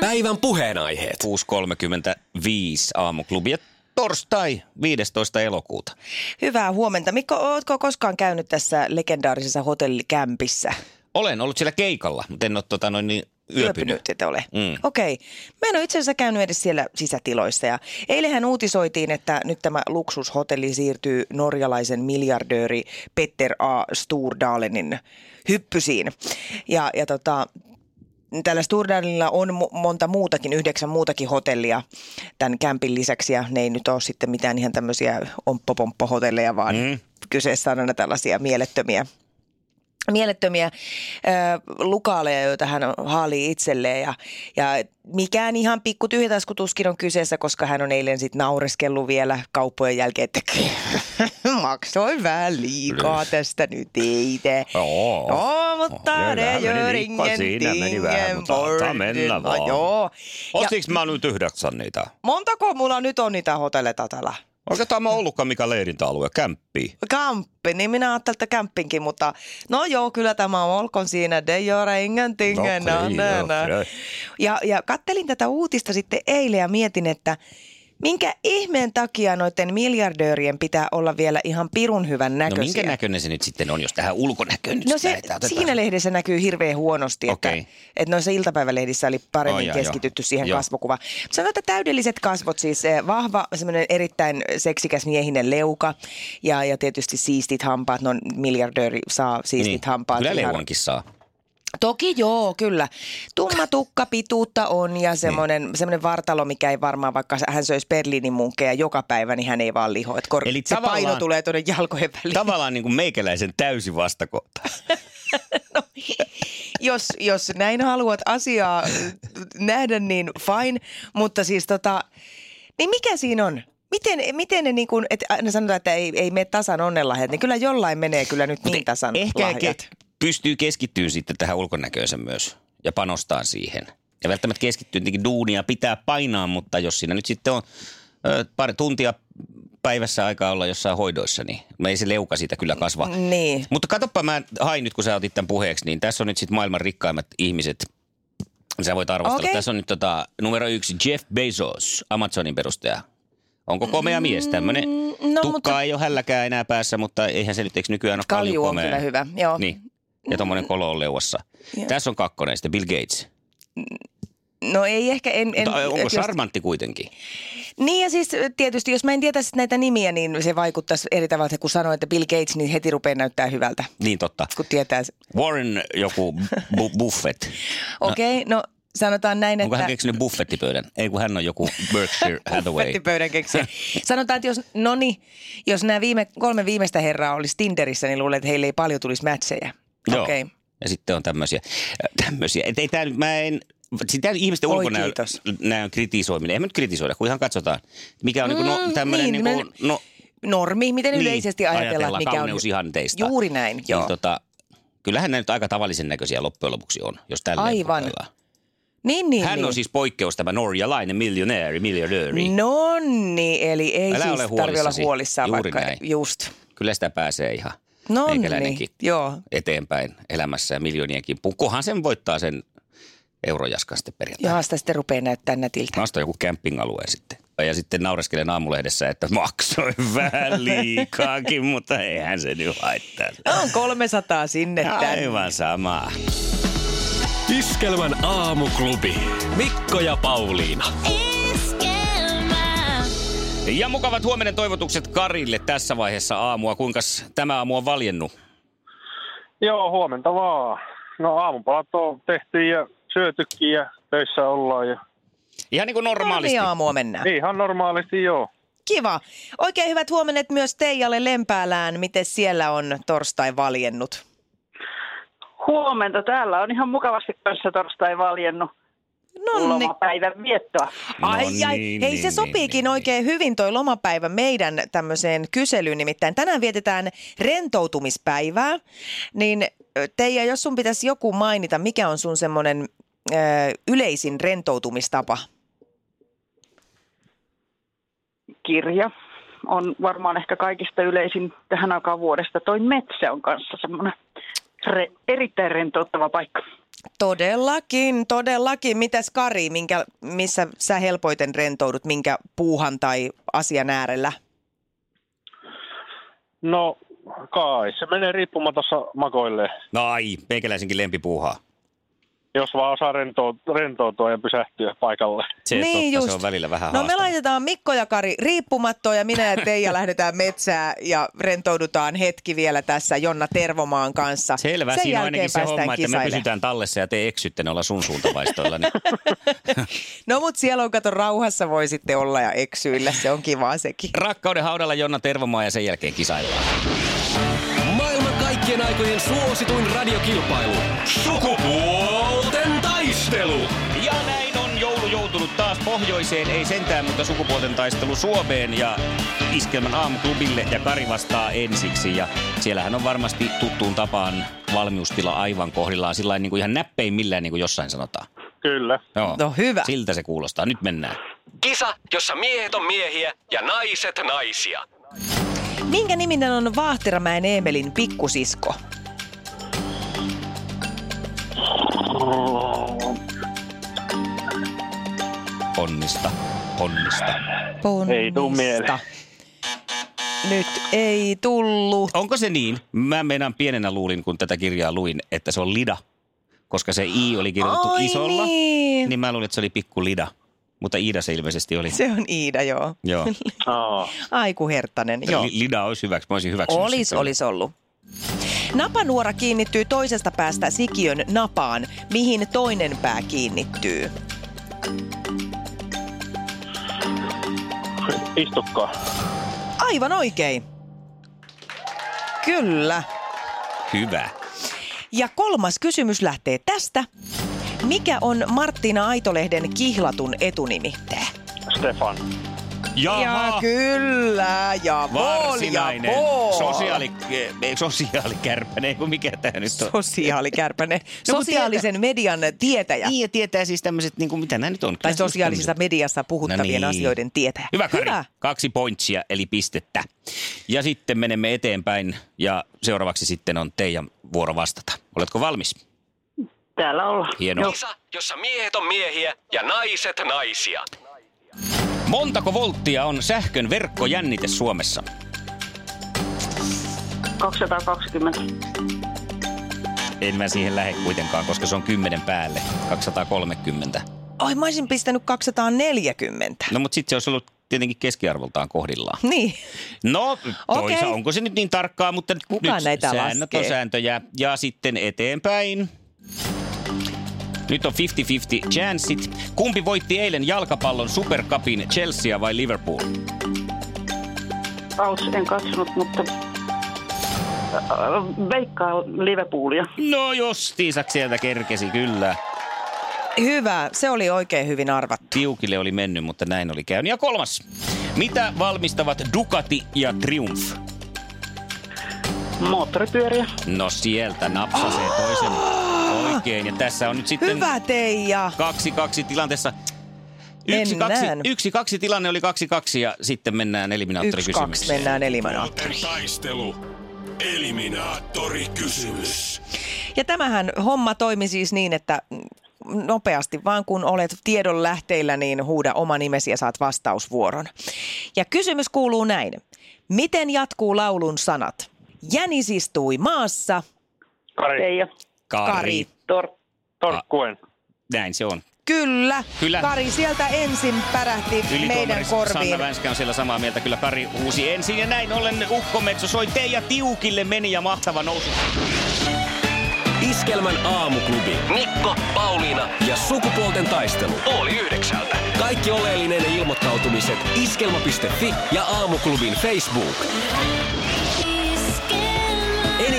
Päivän puheenaiheet. 6.35 aamuklubi ja torstai 15. elokuuta. Hyvää huomenta. Mikko, ootko koskaan käynyt tässä legendaarisessa hotellikämpissä? Olen ollut siellä keikalla, mutta en ole tota, noin niin yöpynyt. Yöpynyt, et ole. Mm. Okei. Mä en ole itse asiassa käynyt edes siellä sisätiloissa. Ja eilähän uutisoitiin, että nyt tämä luksushotelli siirtyy norjalaisen miljardööri Petter A. Stordalenin hyppysiin. Ja, ja tota, Tällä Stordalilla on monta muutakin, yhdeksän muutakin hotellia tämän kämpin lisäksi ja ne ei nyt ole sitten mitään ihan tämmöisiä omppopomppohotelleja, vaan mm. kyseessä on aina tällaisia mielettömiä mielettömiä ö, lukaaleja, joita hän haalii itselleen ja, ja mikään ihan pikku tyhjätaskutuskin on kyseessä, koska hän on eilen sitten naureskellut vielä kauppojen jälkeen, että maksoin vähän liikaa tästä nyt itse. Joo. No, mutta ne vähän meni gör nikka ingen siinä, meni vähän, tingen mutta antaa mennä det. vaan. No, joo. Ostiks mä nyt yhdeksän niitä? montako mulla nyt on niitä hotelleita täällä? Oikeastaan mä ollutkaan mikä leirintäalue, kämppi. Kämppi, niin minä ajattelin, että kämppinkin, mutta no joo, kyllä tämä olkoon siinä, de göra ingenting. No, no, no. okei. Ja, ja kattelin tätä uutista sitten eilen ja mietin, että minkä ihmeen takia noiden miljardöörien pitää olla vielä ihan pirun hyvän No näköisiä. minkä näköinen se nyt sitten on, jos tähän ulkonäköön nyt No se, lähdetään? Otetaan siinä lehdessä näkyy hirveän huonosti, että, Okei. että noissa iltapäivälehdissä oli paremmin Oh, keskitytty joo. siihen Joo. kasvokuvaan. Sanotaan, että täydelliset kasvot, siis eh, vahva, semmoinen erittäin seksikäs miehinen leuka ja, ja tietysti siistit hampaat. No miljardööri saa siistit hampaat. Niin. Kyllä ihan- leuankin saa. Toki joo, kyllä. Tumma tukka pituutta on ja semmoinen, Niin. semmoinen vartalo, mikä ei varmaan, vaikka hän söisi Berliinin munkkeja joka päivä, niin hän ei vaan liho. Et kor- Eli se paino tulee tuonne jalkojen väliin. Tavallaan niin kuin meikäläisen täysi vastakohta. jos, jos näin haluat asiaa äh, nähdä, niin fine. Mutta siis tota, niin mikä siinä on? Miten, miten ne niin kuin, että aina sanotaan, että ei, ei mene tasan onnenlahjat, niin kyllä jollain menee kyllä nyt niin tasan Ehkä lahjat. ke- pystyy keskittyä sitten tähän ulkonäköönsä myös ja panostaa siihen. Ja välttämättä keskittyy tietenkin duunia, pitää painaa, mutta jos siinä nyt sitten on ö, pari tuntia päivässä aikaa olla jossain hoidoissa, niin me ei se leuka siitä kyllä kasva. Niin. Mutta katsoppa, mä hain nyt, kun sä otit tämän puheeksi, niin tässä on nyt sitten maailman rikkaimmat ihmiset. Sä voit arvostella. Okei. Tässä on nyt tota, numero yksi Jeff Bezos, Amazonin perustaja. Onko komea mies tämmöinen? no, Tukkaa mutta- ei ole hälläkään enää päässä, mutta eihän se nyt eikö nykyään ole Kalju on komea. kyllä hyvä, joo. Niin. Ja tommonen kolo on leuassa. Joo. Tässä on kakkonen sitten Bill Gates. No ei ehkä, en... en Mutta onko et jos- charmantti kuitenkin? Niin ja siis tietysti, jos mä en tietäisi näitä nimiä, niin se vaikuttaisi eri tavalla, että kun sanoo, että Bill Gates, niin heti rupeaa näyttää hyvältä, Niin totta. kun tietää. se. Warren joku bu- Buffett. Okei, okay, no sanotaan näin, Onko että... hän keksinyt buffettipöydän? Ei kun hän on joku Berkshire Hathaway. Buffettipöydän keksiä. Sanotaan, että jos, no niin, jos nämä viime, kolme viimeistä herraa olisi Tinderissä, niin luulen, että heille ei paljon tulisi matcheja. Joo. Okay. Ja sitten on tämmöisiä. tämmöisiä. Et ei tää, nyt- mä en, sitä ihmisten ulkonäön kritisoiminen. Eihän me nyt kritisoida, kun ihan katsotaan, mikä on mm, niinku no, tämmöinen niin, niin, niinku, mä- no, Normi, miten niin, yleisesti ajatellaan, mikä on... kauneusihanteista. Juuri näin, joo. Niin, tota, kyllähän ne nyt aika tavallisen näköisiä loppujen lopuksi on, jos tälleen Aivan. kokeillaan. Niin, niin, Hän niin. on siis poikkeus tämä norjalainen miljonääri, miljardööri. No niin, eli ei Älä siis ole tarvitse olla huolissaan Juuri vaikka näin. just. Kyllä sitä pääsee ihan No meikäläinenkin niin, joo. eteenpäin elämässä ja miljoonien kimppuun. Kohan sen voittaa sen eurojaskan sitten perjantaina. Jaha, sitä sitten rupeaa näyttää nätiltä. Mä ostan joku camping-alueen sitten. Ja sitten naureskelen aamulehdessä, että maksoin vähän liikaakin, mutta eihän se nyt haittaa. On 300 sinne tänne. Aivan sama. Iskelmän aamuklubi. Mikko ja Pauliina. Ja mukavat huomenen toivotukset Karille tässä vaiheessa aamua. Kuinka tämä aamu on valjennut? Joo, huomenta vaan. No aamupalat on tehty ja syötykin ja töissä ollaan ja Ihan niin kuin No normaalisti. niin, aamua mennään. ihan normaalisti joo. Kiva. Oikein hyvät huomenet myös Teijalle Lempäälään. Miten siellä on torstai valjennut? Huomenta. Täällä on ihan mukavasti kanssa torstai valjennut No niin. lomapäivän viettoa. Ai, No ai. niin, Hei, niin, se niin, sopiikin niin, oikein hyvin toi lomapäivä meidän tämmöiseen kyselyyn. Nimittäin tänään vietetään rentoutumispäivää. Niin Teija, jos sun pitäisi joku mainita, mikä on sun semmoinen ö, yleisin rentoutumistapa? Kirja on varmaan ehkä kaikista yleisin tähän aikaan vuodesta. Toi metsä on kanssa semmoinen re- erittäin rentouttava paikka. Todellakin, todellakin. Mitäs Kari, minkä, missä sä helpoiten rentoudut, minkä puuhan tai asian äärellä? No kai, se menee riippumaan tuossa makoille. No ai, meikäläisenkin lempipuuhaa. Jos vaan osaa rentoutua, rentoutua ja pysähtyä paikalle. Se, Niin totta, just. se on välillä vähän No me haastavaa. laitetaan Mikko ja Kari riippumattoon ja minä ja Teija lähdetään metsään ja rentoudutaan hetki vielä tässä Jonna Tervomaan kanssa. Selvä, Sen siinä on jälkeen ainakin se homma, että me pysytään tallessa ja te eksytte noilla sun suuntavaistoilla. Niin No mut siellä on kato rauhassa voi sitten olla ja eksyillä, se on kiva sekin. rakkauden haudalla Jonna Tervomaa ja sen jälkeen kisaillaan. Maailman kaikkien aikojen suosituin radiokilpailu. Sukupuolten taistelu. Ja näin on joulu joutunut taas pohjoiseen, ei sentään, mutta sukupuolten taistelu Suomeen ja Iskelmän aamuklubille ja Kari vastaa ensiksi. Ja siellähän on varmasti tuttuun tapaan valmiustila aivan kohdillaan, sillä niin kuin ihan näppeimmillään, niin kuin jossain sanotaan. Kyllä. Joo. No hyvä. Siltä se kuulostaa. Nyt mennään. Kisa, jossa miehet on miehiä ja naiset naisia. Minkä niminen on Vaahtiramäen Eemelin pikkusisko? Onnista, onnista. Ei tuu mieleen. Ponnista. Nyt ei tullut. Onko se niin? Mä meinaan pienenä luulin, kun tätä kirjaa luin, että se on Lida. Koska se I oli kirjoitettu Ai isolla, niin. niin mä luulin, että se oli pikku Lida. Mutta Iida se ilmeisesti oli. Se on Iida, joo. Joo. Aa. Aiku Herttanen, joo. Li- Lida olisi hyväksi. Mä olisin hyväksynyt Olis, olis ollut. Napanuora kiinnittyy toisesta päästä sikiön napaan. Mihin toinen pää kiinnittyy? Istukkaa. Aivan oikein. Kyllä. Hyvä. Ja kolmas kysymys lähtee tästä. Mikä on Marttina Aitolehden kihlatun etunimi? Stefan. Ja kyllä, ja vol, ja Varsinainen sosiaali, eh, sosiaalikärpäne, kun mikä tämä nyt on? Sosiaalikärpäne. No, kun Sosiaalisen median tietäjä. Niin, ja tietää siis tämmöiset, niin kuin, mitä nämä nyt on? Tai sosiaalisessa mediassa puhuttavien No niin. asioiden tietäjä. Hyvä Kari, Hyvä. kaksi pointsia eli pistettä. Ja sitten menemme eteenpäin ja seuraavaksi sitten on teidän vuoro vastata. Oletko valmis? Täällä ollaan. Hienoa. Kisa, jossa miehet on miehiä ja naiset naisia. Montako volttia on sähkön verkkojännite Suomessa? 220. En mä siihen lähde kuitenkaan, koska se on 10 päälle, 230. Oi, mä olisin pistänyt 240. No mutta sitten se olisi ollut tietenkin keskiarvoltaan kohdillaan. Niin. No, toisa, Okei. onko se nyt niin tarkkaa, mutta Kuka nyt näitä säännöt laskee? on sääntöjä. Ja sitten eteenpäin. Nyt on 50-50 chanssit. Kumpi voitti eilen jalkapallon Supercupin, Chelsea vai Liverpool? Aus, en katsonut, mutta äh, veikkaa Liverpoolia. No justiinsa sieltä kerkesi kyllä. Hyvä, se oli oikein hyvin arvattu. Tiukille oli mennyt, mutta näin oli käynyt. Ja kolmas. Mitä valmistavat Ducati ja Triumph? Moottoripyöriä. No sieltä napsasee toisen oikein. Ja tässä on nyt sitten Hyvä Teija. kaksi kaksi tilanteessa. Yksi kaksi, yksi kaksi tilanne oli kaksi kaksi ja sitten mennään Yksi, eliminaattorikysymykseen. kaksi, mennään eliminaattoriin. taistelu. Eliminaattorikysymys. Ja tämähän homma toimi siis niin, että nopeasti vaan kun olet tiedon lähteillä, niin huuda oma nimesi ja saat vastausvuoron. Ja kysymys kuuluu näin. Miten jatkuu laulun sanat? Jänis istui maassa. Kari. Kari. Kari. Tor. Torkkuen. Näin se on. Kyllä. Kyllä. Kari sieltä ensin pärähti meidän Ylituomari korviin. Sanna Vänskä on siellä samaa mieltä. Kyllä Kari huusi ensin ja näin ollen Ukkometso soi Teija Tiukille meni ja mahtava nousu. Iskelmän aamuklubi. Mikko, Pauliina ja sukupuolten taistelu. Oli yhdeksältä. Kaikki oleellinen ilmoittautumiset iskelma.fi ja aamuklubin Facebook.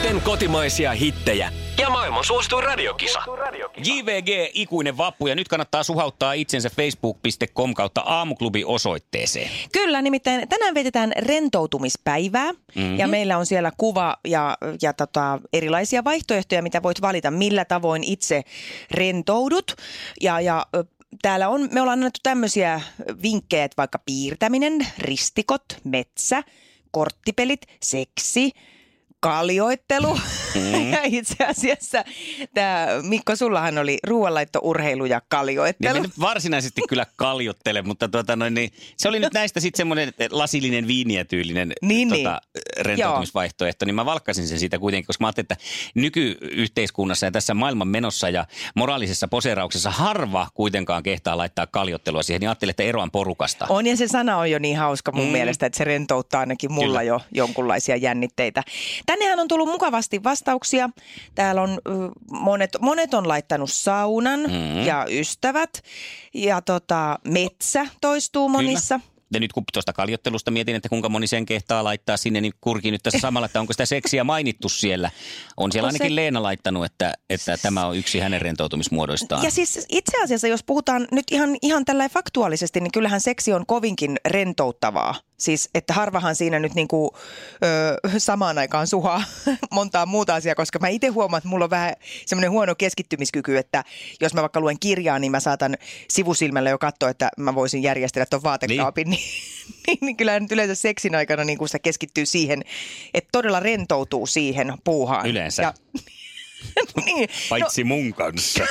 Eniten kotimaisia hittejä ja maailman suosituin radiokisa. JVG ikuinen vappu ja nyt kannattaa suhauttaa itsensä facebook.com kautta aamuklubi osoitteeseen. Kyllä, nimittäin tänään vietetään rentoutumispäivää mm-hmm. ja meillä on siellä kuva ja, ja tota, erilaisia vaihtoehtoja, mitä voit valita, millä tavoin itse rentoudut. Ja, ja täällä on, me ollaan annettu tämmöisiä vinkkejä, että vaikka piirtäminen, ristikot, metsä, korttipelit, seksi, kaljoittelu. Mm. ja itse asiassa tämä, Mikko, sullahan oli ruoanlaitto, urheilu ja Ja kaljoittelu. me nyt varsinaisesti kyllä kaljottele, mutta tuota noin, niin, se oli nyt näistä sitten semmoinen lasillinen viiniä tyylinen Niin, tota, rentoutumisvaihtoehto, niin mä valkkasin sen siitä kuitenkin, koska mä ajattelin, että nykyyhteiskunnassa ja tässä maailman menossa ja moraalisessa poseerauksessa harva kuitenkaan kehtaa laittaa kaljottelua siihen, niin ajattelin, että eroan porukasta. On ja se sana on jo niin hauska mun mm. mielestä, että se rentouttaa ainakin mulla Kyllä. jo jonkunlaisia jännitteitä. Tännehän on tullut mukavasti vastauksia. Täällä on monet, monet on laittanut saunan Mm. mm. ja ystävät ja tota, metsä toistuu monissa. Kyllä. Ja nyt kun tuosta kaljottelusta mietin, että kuinka moni sen kehtaa laittaa sinne, niin kurki nyt tässä samalla, että onko sitä seksiä mainittu siellä. On siellä ainakin se- Leena laittanut, että, että tämä on yksi hänen rentoutumismuodoistaan. Ja siis itse asiassa, jos puhutaan nyt ihan, ihan tällä faktuaalisesti, niin kyllähän seksi on kovinkin rentouttavaa. Siis, että harvahan siinä nyt niinku, ö, samaan aikaan suhaa montaa muuta asiaa, koska mä itse huomaan, että mulla on vähän semmoinen huono keskittymiskyky, että jos mä vaikka luen kirjaa, niin mä saatan sivusilmällä jo katsoa, että mä voisin järjestellä tuon vaatekaapin. Niin. Niin, niin kyllä nyt yleensä seksin aikana niin kun sitä keskittyy siihen, että todella rentoutuu siihen puuhaan. Yleensä. Ja, niin. Paitsi mun kanssa.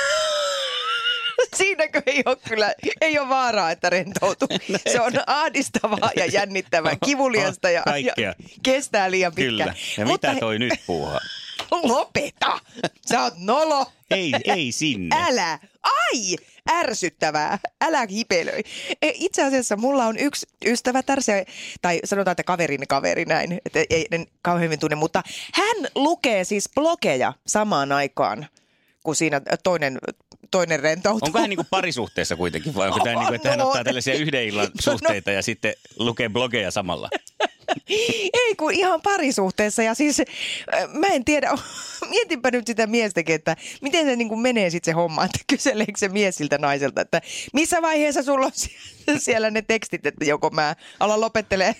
Siinäkö ei ole kyllä, ei ole vaaraa, että rentoutuu. Se on ahdistavaa ja jännittävää, kivuliasta ja, ja kestää liian pitkään. Kyllä. Ja mitä toi nyt puuhaa? Lopeta! Sä oot nolo! Ei, ei sinne. Älä! Ai! Ärsyttävää. Älä hipelöi. E, Itse asiassa mulla on yksi ystävätär, se, tai sanotaan, että kaverin kaveri näin, että ei en kauheammin tunne, mutta hän lukee siis blogeja samaan aikaan, kun siinä toinen, toinen rentoutuu. Onko hän niinku parisuhteessa kuitenkin vai onko tämä niinku, että hän No, ottaa tällaisia yhden illan no. suhteita ja sitten lukee blogeja samalla? Ei kun ihan parisuhteessa ja siis äh, mä en tiedä, mietinpä nyt sitä miestäkin, että miten se niin kuin menee sitten se homma, että kyseleekö se mies siltä naiselta, että missä vaiheessa sulla on sie- siellä ne tekstit, että joko mä alan lopettelee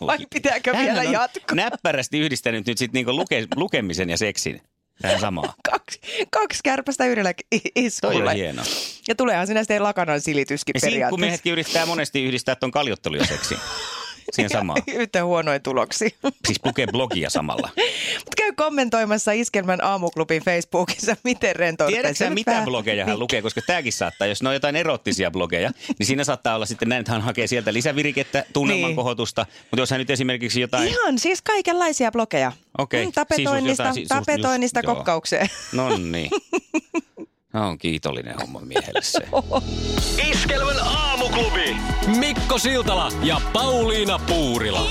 vai pitääkö Hänhän vielä jatkaa. näppärästi yhdistänyt nyt sitten niinku luke, lukemisen ja seksin tähän samaan. Kaksi, kaksi kärpästä yhdellä i- Toi on iskulla. hieno. Ja tuleehan sinä sitten lakanan silityskin Ja periaatteessa. sinkkumiehetkin yrittää monesti yhdistää ton kaljottelu ja seksi. Siihen samaan. Yhtä huonoin tuloksi. Siis lukee blogia samalla. Mut käy kommentoimassa Iskelmän aamuklubin Facebookissa, miten rentoudutaan. Tiedätkö sä, mitä vähän- blogeja hän lukee? Koska tämäkin saattaa, jos ne on jotain erottisia blogeja, niin siinä saattaa olla sitten näin, että hän hakee sieltä lisävirikettä, tunnelman Niin. kohotusta. Mutta jos hän nyt esimerkiksi jotain... Ihan, siis kaikenlaisia blogeja. Okei, Mm, tapetoinnista, jotain, sisus- tapetoinnista just- kokkaukseen. No niin. No, on kiitollinen homma miehelle se. Iskelmän aamuklubi. Mikko Siltala ja Pauliina Puurila.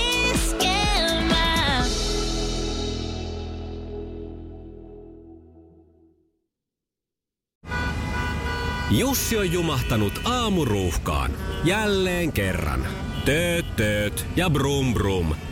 Jussi on jumahtanut aamuruuhkaan. Jälleen kerran. Tööt, tööt ja brum brum.